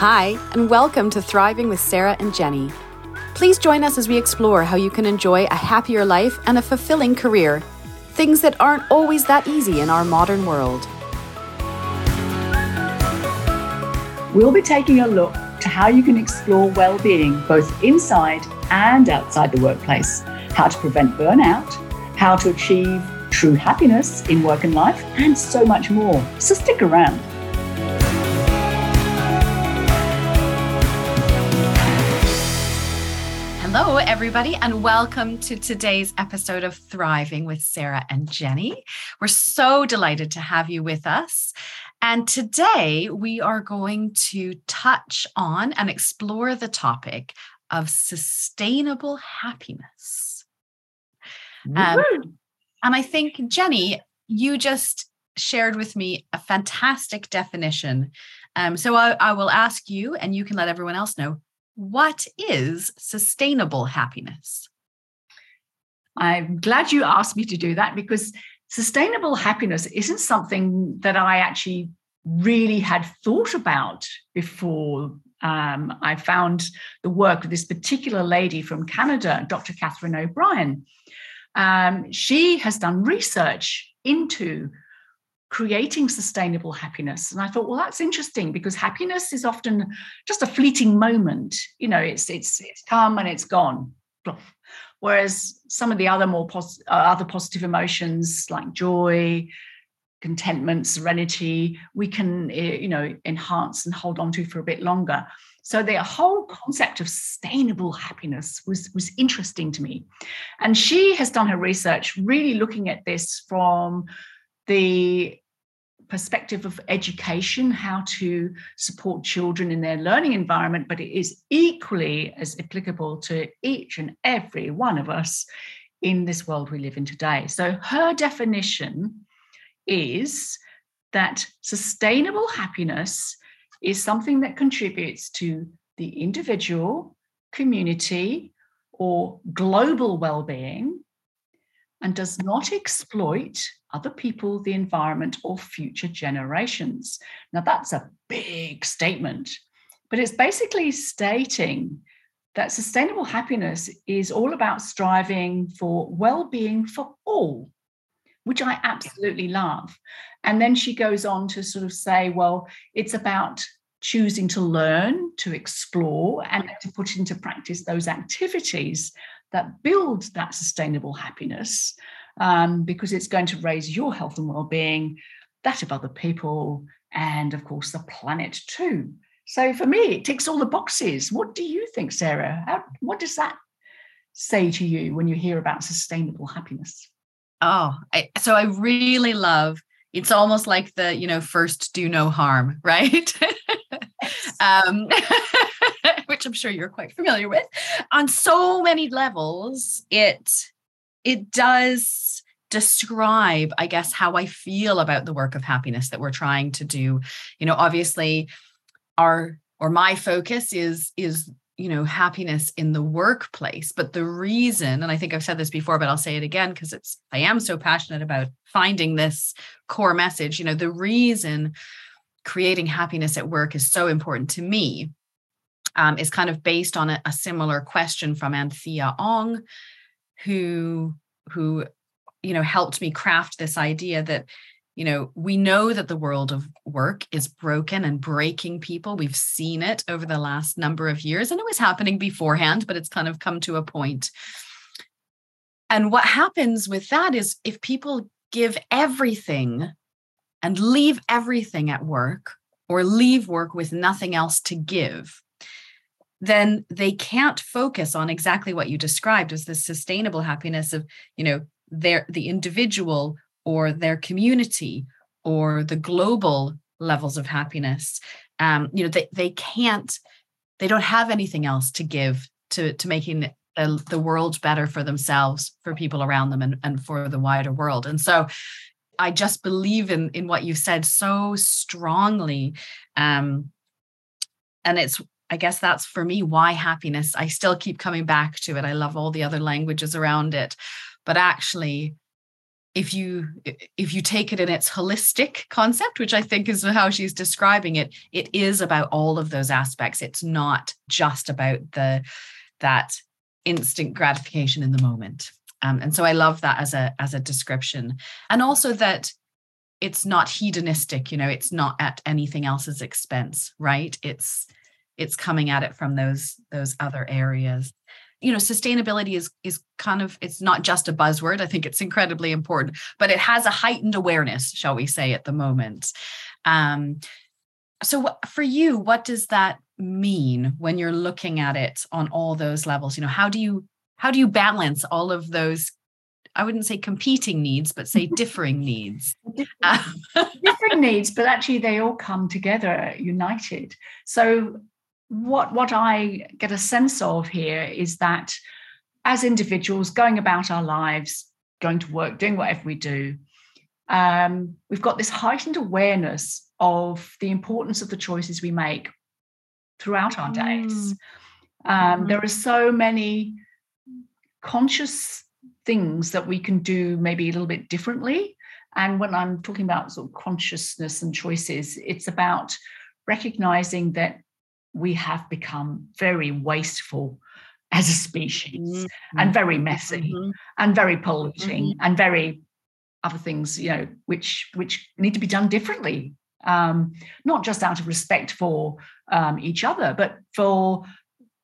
Hi, and welcome to Thriving with Sarah and Jenny. Please join us as we explore how you can enjoy a happier life and a fulfilling career, things that aren't always that easy in our modern world. We'll be taking a look to how you can explore well-being both inside and outside the workplace, how to prevent burnout, how to achieve true happiness in work and life, and so much more. So stick around. Hello, everybody, and welcome to today's episode of Thriving with Sarah and Jenny. We're so delighted to have you with us. And today we are going to touch on and explore the topic of sustainable happiness. Um, and I think, Jenny, you just shared with me a fantastic definition. Um, so I, I will ask you, and you can let everyone else know what is sustainable happiness? I'm glad you asked me to do that because sustainable happiness isn't something that I actually really had thought about before um, I found the work of this particular lady from Canada, Dr. Catherine O'Brien. Um, she has done research into creating sustainable happiness. And I thought, well, that's interesting because happiness is often just a fleeting moment. You know, it's it's it's come and it's gone. Whereas some of the other more pos- uh, other positive emotions like joy, contentment, serenity, we can eh, you know enhance and hold on to for a bit longer. So the whole concept of sustainable happiness was, was interesting to me. And she has done her research really looking at this from the perspective of education, how to support children in their learning environment, but it is equally as applicable to each and every one of us in this world we live in today. So her definition is that sustainable happiness is something that contributes to the individual, community, or global well being and does not exploit other people, the environment, or future generations. Now, that's a big statement, but it's basically stating that sustainable happiness is all about striving for well being for all, which I absolutely love. And then she goes on to sort of say, well, it's about choosing to learn, to explore, and to put into practice those activities that build that sustainable happiness um, because it's going to raise your health and well-being that of other people and of course the planet too. So for me it ticks all the boxes. What do you think sarah? How, what does that say to you when you hear about sustainable happiness? Oh I, so i really love it's almost like the you know first do no harm right? Um which I'm sure you're quite familiar with, on so many levels, it it does describe, I guess, how I feel about the work of happiness that we're trying to do. You know, obviously, our or my focus is is you know happiness in the workplace but the reason and i think i've said this before but i'll say it again because it's i am so passionate about finding this core message you know the reason creating happiness at work is so important to me um, is kind of based on a, a similar question from Anthea Ong, who who you know helped me craft this idea that you know we know that the world of work is broken and breaking people. We've seen it over the last number of years and it was happening beforehand but it's kind of come to a point. And what happens with that is if people give everything and leave everything at work or leave work with nothing else to give then they can't focus on exactly what you described as the sustainable happiness of you know their the individual or their community or the global levels of happiness. Um you know they, they can't they don't have anything else to give to to making the, the world better for themselves for people around them and, and for the wider world. And so i just believe in in what you said so strongly um and it's I guess that's for me why happiness. I still keep coming back to it. I love all the other languages around it. But actually, if you if you take it in its holistic concept which i think is how she's describing it it is about all of those aspects it's not just about the that instant gratification in the moment um, and so i love that as a as a description and also that it's not hedonistic you know it's not at anything else's expense right it's it's coming at it from those those other areas you know sustainability is is kind of it's not just a buzzword i think it's incredibly important but it has a heightened awareness shall we say at the moment um so for you what does that mean when you're looking at it on all those levels you know how do you how do you balance all of those I wouldn't say competing needs, but say differing needs. Different, differing needs, but actually they all come together united. So what what I get a sense of here is that as individuals going about our lives, going to work, doing whatever we do, um, we've got this heightened awareness of the importance of the choices we make throughout our days. Mm. Um, mm. There are so many conscious things that we can do maybe a little bit differently. And when I'm talking about sort of consciousness and choices, it's about recognizing that we have become very wasteful as a species mm-hmm. and very messy mm-hmm. and very polluting mm-hmm. and very other things you know which which need to be done differently um, not just out of respect for um, each other but for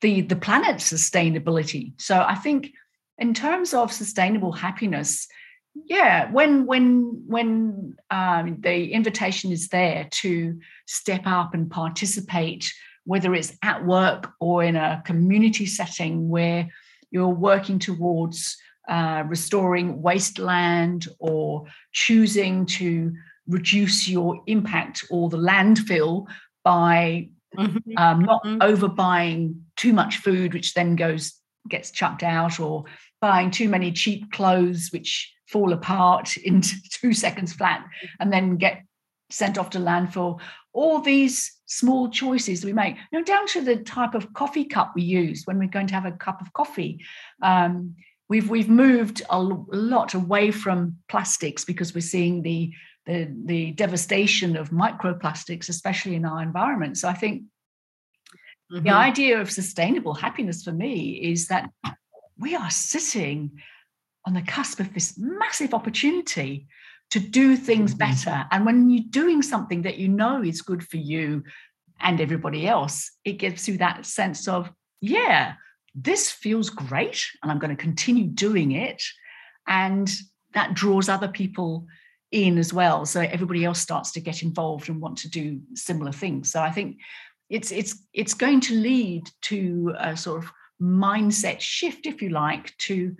the the planet's sustainability so i think in terms of sustainable happiness yeah when when when um, the invitation is there to step up and participate whether it's at work or in a community setting where you're working towards uh, restoring wasteland or choosing to reduce your impact or the landfill by mm-hmm. um, not mm-hmm. overbuying too much food, which then goes gets chucked out, or buying too many cheap clothes, which fall apart in two seconds flat and then get sent off to landfill. All these small choices we make, you know, down to the type of coffee cup we use when we're going to have a cup of coffee. Um, we've we've moved a lot away from plastics because we're seeing the the, the devastation of microplastics, especially in our environment. So I think mm-hmm. the idea of sustainable happiness for me is that we are sitting on the cusp of this massive opportunity to do things mm-hmm. better. And when you're doing something that you know is good for you and everybody else, it gives you that sense of, yeah, this feels great and I'm going to continue doing it. And that draws other people in as well. So everybody else starts to get involved and want to do similar things. So I think it's it's it's going to lead to a sort of mindset shift, if you like, to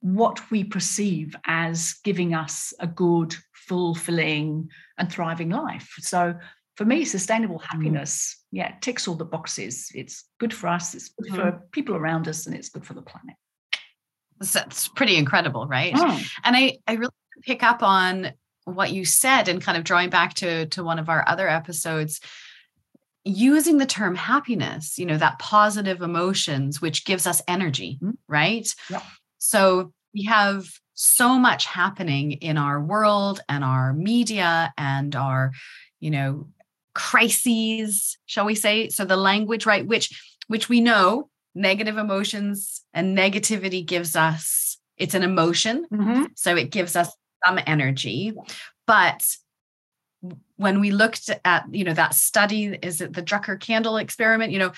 what we perceive as giving us a good, fulfilling, and thriving life. So for me, sustainable mm. happiness, mm. yeah, ticks all the boxes. It's good for us, it's good mm. for mm-hmm. people around us, and it's good for the planet. That's pretty incredible, right? Mm. And I, I really pick up on what you said and kind of drawing back to, to one of our other episodes using the term happiness you know that positive emotions which gives us energy mm. right yeah. So we have so much happening in our world and our media and our, you know, crises, shall we say? So the language, right, which which we know negative emotions and negativity gives us it's an emotion. Mm-hmm. So it gives us some energy. But when we looked at, you know, that study, is it the Duncker candle experiment? You know,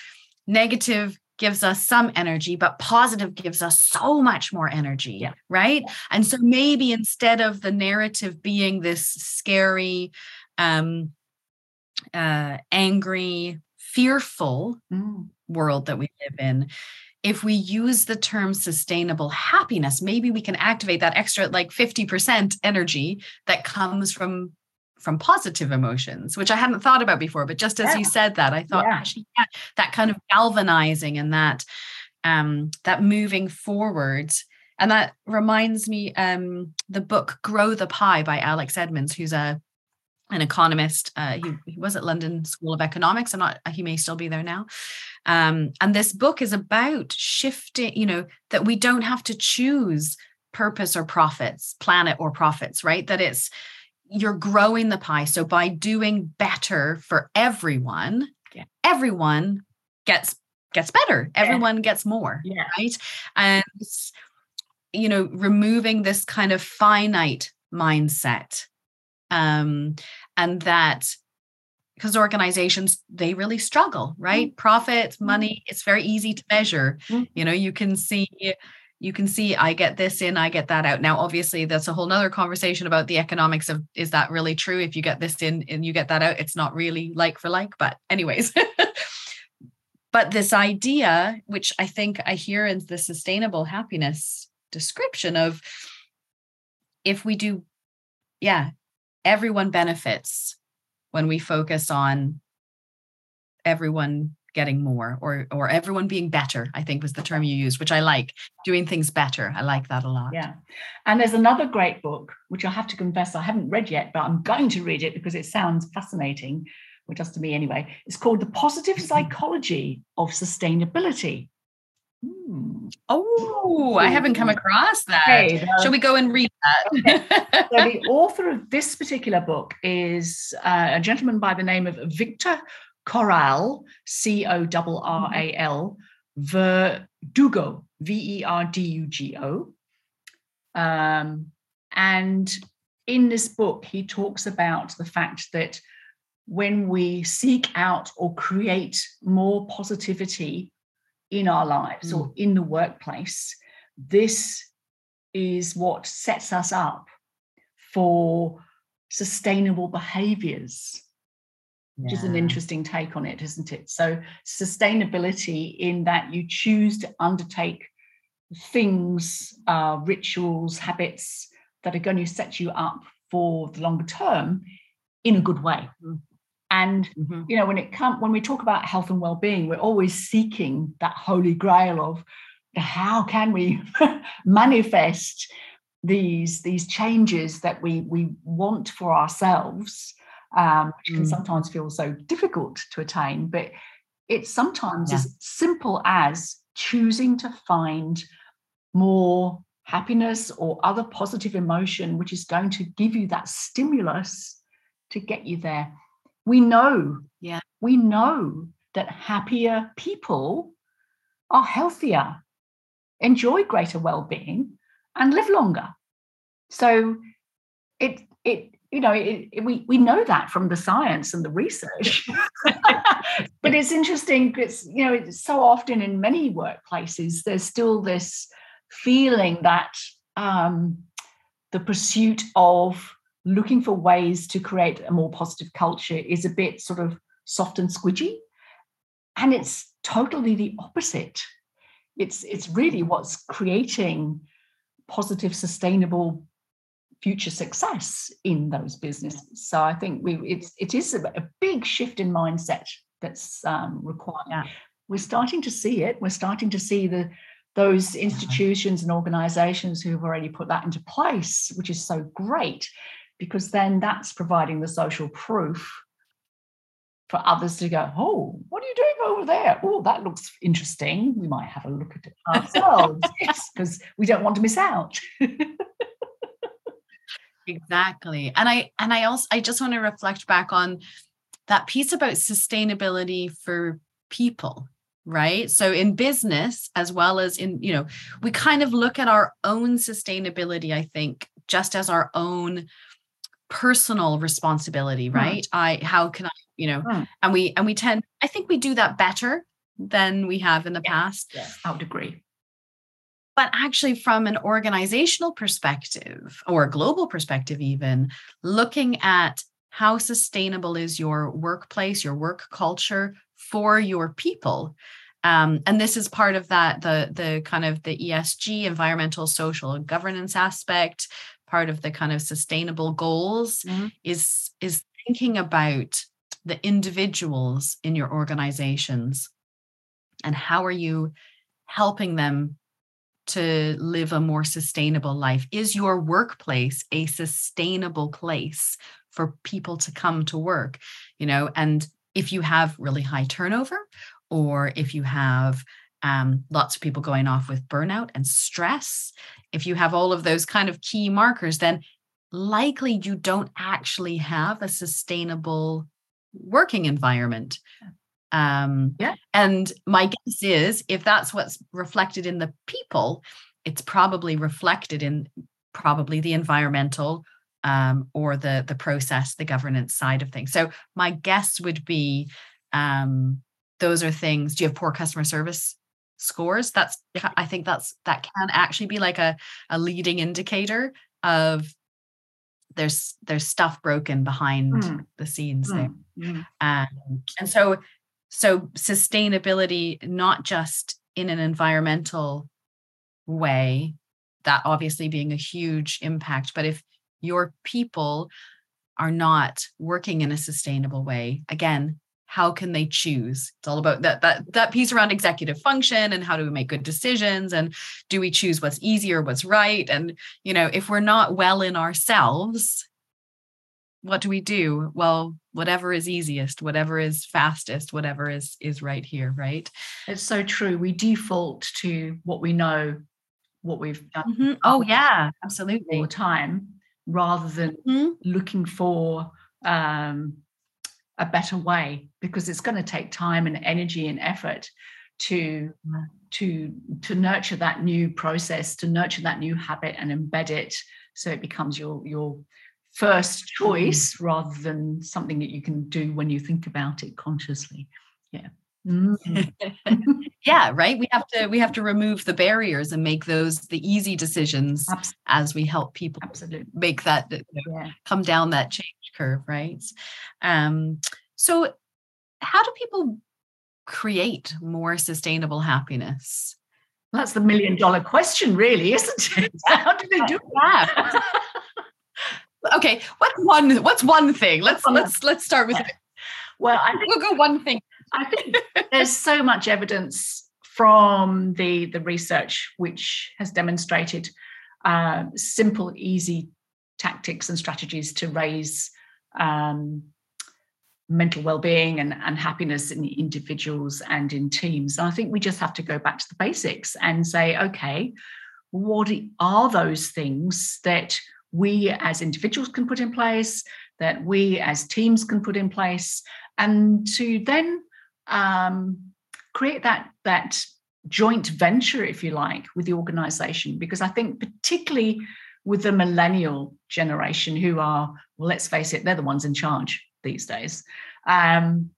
negative gives us some energy, but positive gives us so much more energy. Yeah. Right. And so maybe instead of the narrative being this scary, um, uh, angry, fearful mm. world that we live in, if we use the term sustainable happiness, maybe we can activate that extra like 50% energy that comes from from positive emotions, which I hadn't thought about before. But just as yeah. you said that, I thought yeah. actually yeah, that kind of galvanizing and that um, that moving forward. And that reminds me um, the book Grow the Pie by Alex Edmans, who's a an economist. Uh, he, he was at London School of Economics. I'm not, he may still be there now. Um, and this book is about shifting, you know, that we don't have to choose purpose or profits, planet or profits, right? That it's you're growing the pie. So by doing better for everyone, yeah. everyone gets gets better. Everyone gets more, yeah. right? And you know, removing this kind of finite mindset, um, and that because organizations they really struggle, right? Mm-hmm. Profit, mm-hmm. money, it's very easy to measure. Mm-hmm. You know, you can see you can see I get this in, I get that out. Now, obviously, that's a whole nother conversation about the economics of is that really true? If you get this in and you get that out, it's not really like for like. But, anyways, but this idea, which I think I hear in the sustainable happiness description of if we do, yeah, everyone benefits when we focus on everyone getting more or or everyone being better i think was the term you used which i like doing things better i like that a lot yeah and there's another great book which i have to confess i haven't read yet but i'm going to read it because it sounds fascinating which does to me anyway it's called the positive mm-hmm. psychology of sustainability hmm. Oh, I haven't come across that. Okay, Shall we go and read that? Okay. so the author of this particular book is uh, a gentleman by the name of Victor Corral, C O R R A L, Verdugo, V E R D U G O. Um, and in this book, he talks about the fact that when we seek out or create more positivity in our lives mm. or in the workplace, this is what sets us up for sustainable behaviors which is an interesting take on it, isn't it? So, sustainability in that you choose to undertake things, uh, rituals, habits that are going to set you up for the longer term in a good way. Mm-hmm. And mm-hmm. you know, when it comes when we talk about health and well-being, we're always seeking that holy grail of how can we manifest these these changes that we we want for ourselves um, which can mm. sometimes feel so difficult to attain. But it's sometimes yeah. as simple as choosing to find more happiness or other positive emotion, which is going to give you that stimulus to get you there. We know, yeah, we know that happier people are healthier, enjoy greater well-being, and live longer. So it it you know, it, it, we we know that from the science and the research. but it's interesting because you know, it's so often in many workplaces there's still this feeling that um, the pursuit of looking for ways to create a more positive culture is a bit sort of soft and squidgy, and it's totally the opposite. It's it's really what's creating positive, sustainable future success in those businesses. So I think we it's it is a, a big shift in mindset that's um, required. Yeah. We're starting to see it. We're starting to see the those institutions and organizations who've already put that into place, which is so great, because then that's providing the social proof for others to go, oh, what are you doing over there? Oh, that looks interesting. We might have a look at it ourselves. yes, because we don't want to miss out. Exactly. And I and I also I just want to reflect back on that piece about sustainability for people, right? So in business as well as in, you know, we kind of look at our own sustainability, I think, just as our own personal responsibility, hmm. right? I how can I, you know, hmm. and we and we tend I think we do that better than we have in the yes, past. Yes, I would agree. But actually, from an organizational perspective or a global perspective, even looking at how sustainable is your workplace, your work culture for your people. Um, and this is part of that the the kind of the ESG environmental social and governance aspect part of the kind of sustainable goals mm-hmm. is is thinking about the individuals in your organizations and how are you helping them to live a more sustainable life? Is your workplace a sustainable place for people to come to work? You know, and if you have really high turnover, or if you have um, lots of people going off with burnout and stress. If you have all of those kind of key markers, then likely you don't actually have a sustainable working environment. Um, yeah. And my guess is if that's what's reflected in the people, it's probably reflected in probably the environmental um, or the the process, the governance side of things. So my guess would be um, those are things. Do you have poor customer service scores? That's I think that's that can actually be like a a leading indicator of there's there's stuff broken behind mm. the scenes mm. there mm. Um, and so so sustainability not just in an environmental way that obviously being a huge impact but if your people are not working in a sustainable way again how can they choose? It's all about that that that piece around executive function and how do we make good decisions and do we choose what's easier what's right? And you know if we're not well in ourselves what do we do? Well whatever is easiest whatever is fastest whatever is is right here right it's so true we default to what we know what we've done mm-hmm. oh yeah absolutely all the time rather than mm-hmm. looking for um a better way because it's going to take time and energy and effort to to to nurture that new process to nurture that new habit and embed it so it becomes your your first mm. choice rather than something that you can do when you think about it consciously yeah mm-hmm. yeah right we have to we have to remove the barriers and make those the easy decisions Absolutely. as we help people Absolutely. make that you know, yeah. come down that change curve, right? Um, so, how do people create more sustainable happiness? That's the million dollar question, really, isn't it? How do they do that? okay, what's one? What's one thing? Let's let's let's start with. It. Well, I think, we'll go one thing. I think there's so much evidence from the the research which has demonstrated uh, simple, easy tactics and strategies to raise um, mental well-being and, and happiness in individuals and in teams. And I think we just have to go back to the basics and say, okay, what are those things that we as individuals can put in place, that we as teams can put in place, and to then um, create that that joint venture, if you like, with the organization. Because I think particularly with the millennial generation who are, well, let's face it, they're the ones in charge these days. Um,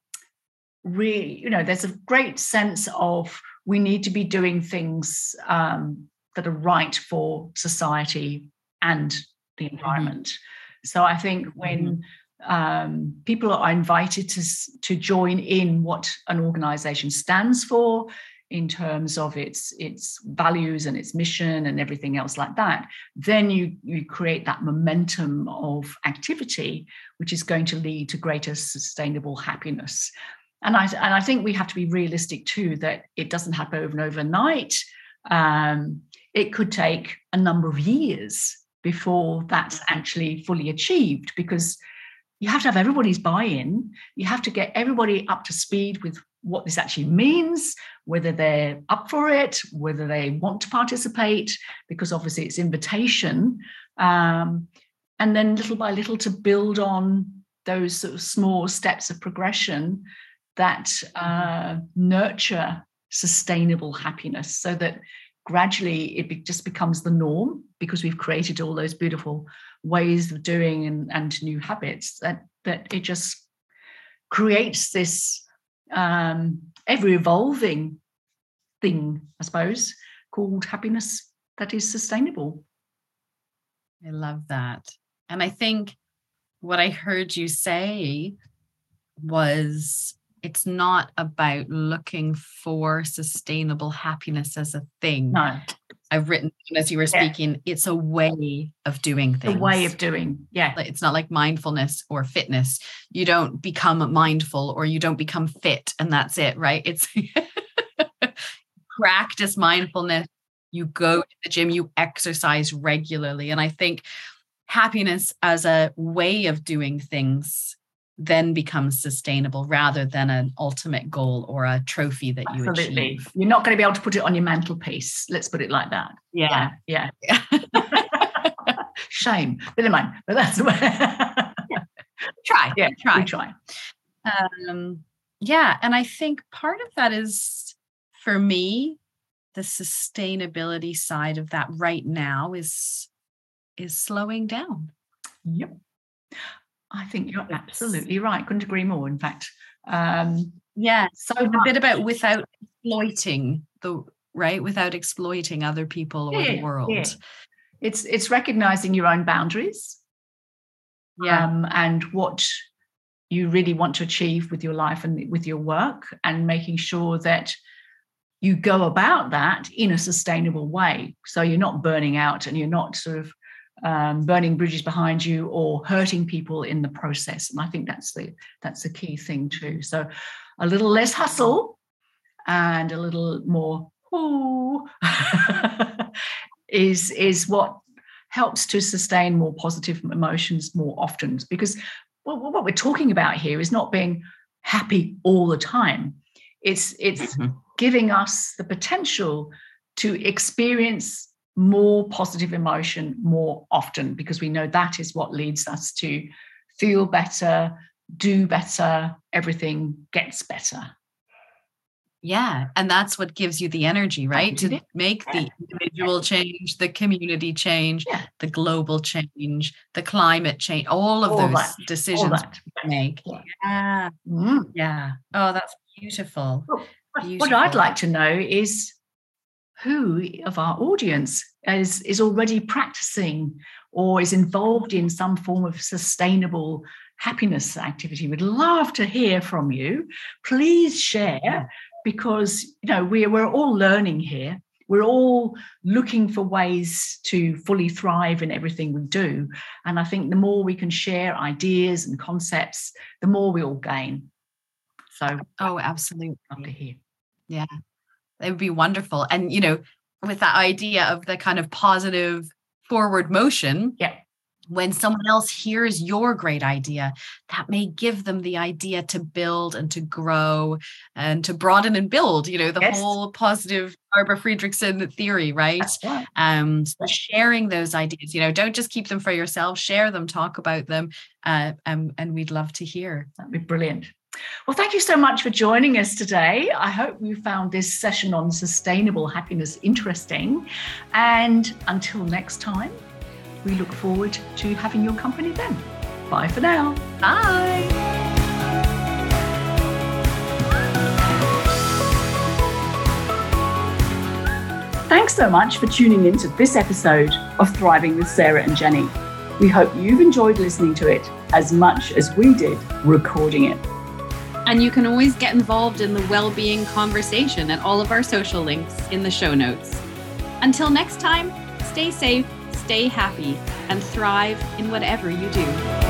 really, you know, there's a great sense of we need to be doing things um, that are right for society and the mm-hmm. environment. Mm-hmm. So I think when mm-hmm. um, people are invited to to join in what an organization stands for in terms of its its values and its mission and everything else like that then you you create that momentum of activity which is going to lead to greater sustainable happiness and i and i think we have to be realistic too that it doesn't happen over overnight um, it could take a number of years before that's actually fully achieved because you have to have everybody's buy-in you have to get everybody up to speed with what this actually means, whether they're up for it, whether they want to participate, because obviously it's invitation. Um, and then little by little to build on those sort of small steps of progression that uh, nurture sustainable happiness so that gradually it be, just becomes the norm because we've created all those beautiful ways of doing and, and new habits that, that it just creates this um, ever evolving thing, I suppose, called happiness that is sustainable. I love that. And I think what I heard you say was it's not about looking for sustainable happiness as a thing. No. I've written as you were speaking, yeah. it's a way of doing things. A way of doing, yeah. It's not like mindfulness or fitness. You don't become mindful or you don't become fit and that's it, right? It's practice mindfulness. You go to the gym, you exercise regularly. And I think happiness as a way of doing things then becomes sustainable rather than an ultimate goal or a trophy that you Absolutely. achieve. You're not going to be able to put it on your mantelpiece. Let's put it like that. Yeah. Yeah. yeah. Shame. Bit of mine, but that's the way. try. Yeah, try. we try. Um, yeah. And I think part of that is for me, the sustainability side of that right now is is slowing down. Yep. I think you're absolutely right. Couldn't agree more. In fact, um, yeah. so a bit about without exploiting the right, without exploiting other people or Yeah, the world. yeah. it's it's recognizing your own boundaries Yeah. um, and what you really want to achieve with your life and with your work and making sure that you go about that in a sustainable way so you're not burning out and you're not sort of um, burning bridges behind you or hurting people in the process. And i think that's the that's the key thing too. So a little less hustle and a little more ooh, is is what helps to sustain more positive emotions more often. Because what, what we're talking about here is not being happy all the time. It's it's Mhm. giving us the potential to experience more positive emotion more often because we know that is what leads us to feel better do better everything gets better Yeah. And that's what gives you the energy, right? To make the individual change, the community change, Yeah. the global change, the climate change, all of All those that, decisions that we make. Yeah. Yeah. Mm. Yeah. Oh, that's beautiful. What- What I'd like to know is who of our audience is, is already practicing or is involved in some form of sustainable happiness activity. We'd love to hear from you. Please share because you know we're we're all learning here. We're all looking for ways to fully thrive in everything we do. And I think the more we can share ideas and concepts, the more we all gain. So Oh, absolutely. love to hear. Yeah. It would be wonderful. And, you know, with that idea of the kind of positive forward motion, Yeah. when someone else hears your great idea, that may give them the idea to build and to grow and to broaden and build, you know, the Yes. whole positive Barbara Fredrickson theory, right? Um, so sharing those ideas, you know, don't just keep them for yourself, share them, talk about them, uh, um, and we'd love to hear. That'd be brilliant. Well, thank you so much for joining us today. I hope you found this session on sustainable happiness interesting. And until next time, we look forward to having your company then. Bye for now. Bye. Thanks so much for tuning in to this episode of Thriving with Sarah and Jenny. We hope you've enjoyed listening to it as much as we did recording it. And you can always get involved in the well-being conversation at all of our social links in the show notes. Until next time, stay safe, stay happy, and thrive in whatever you do.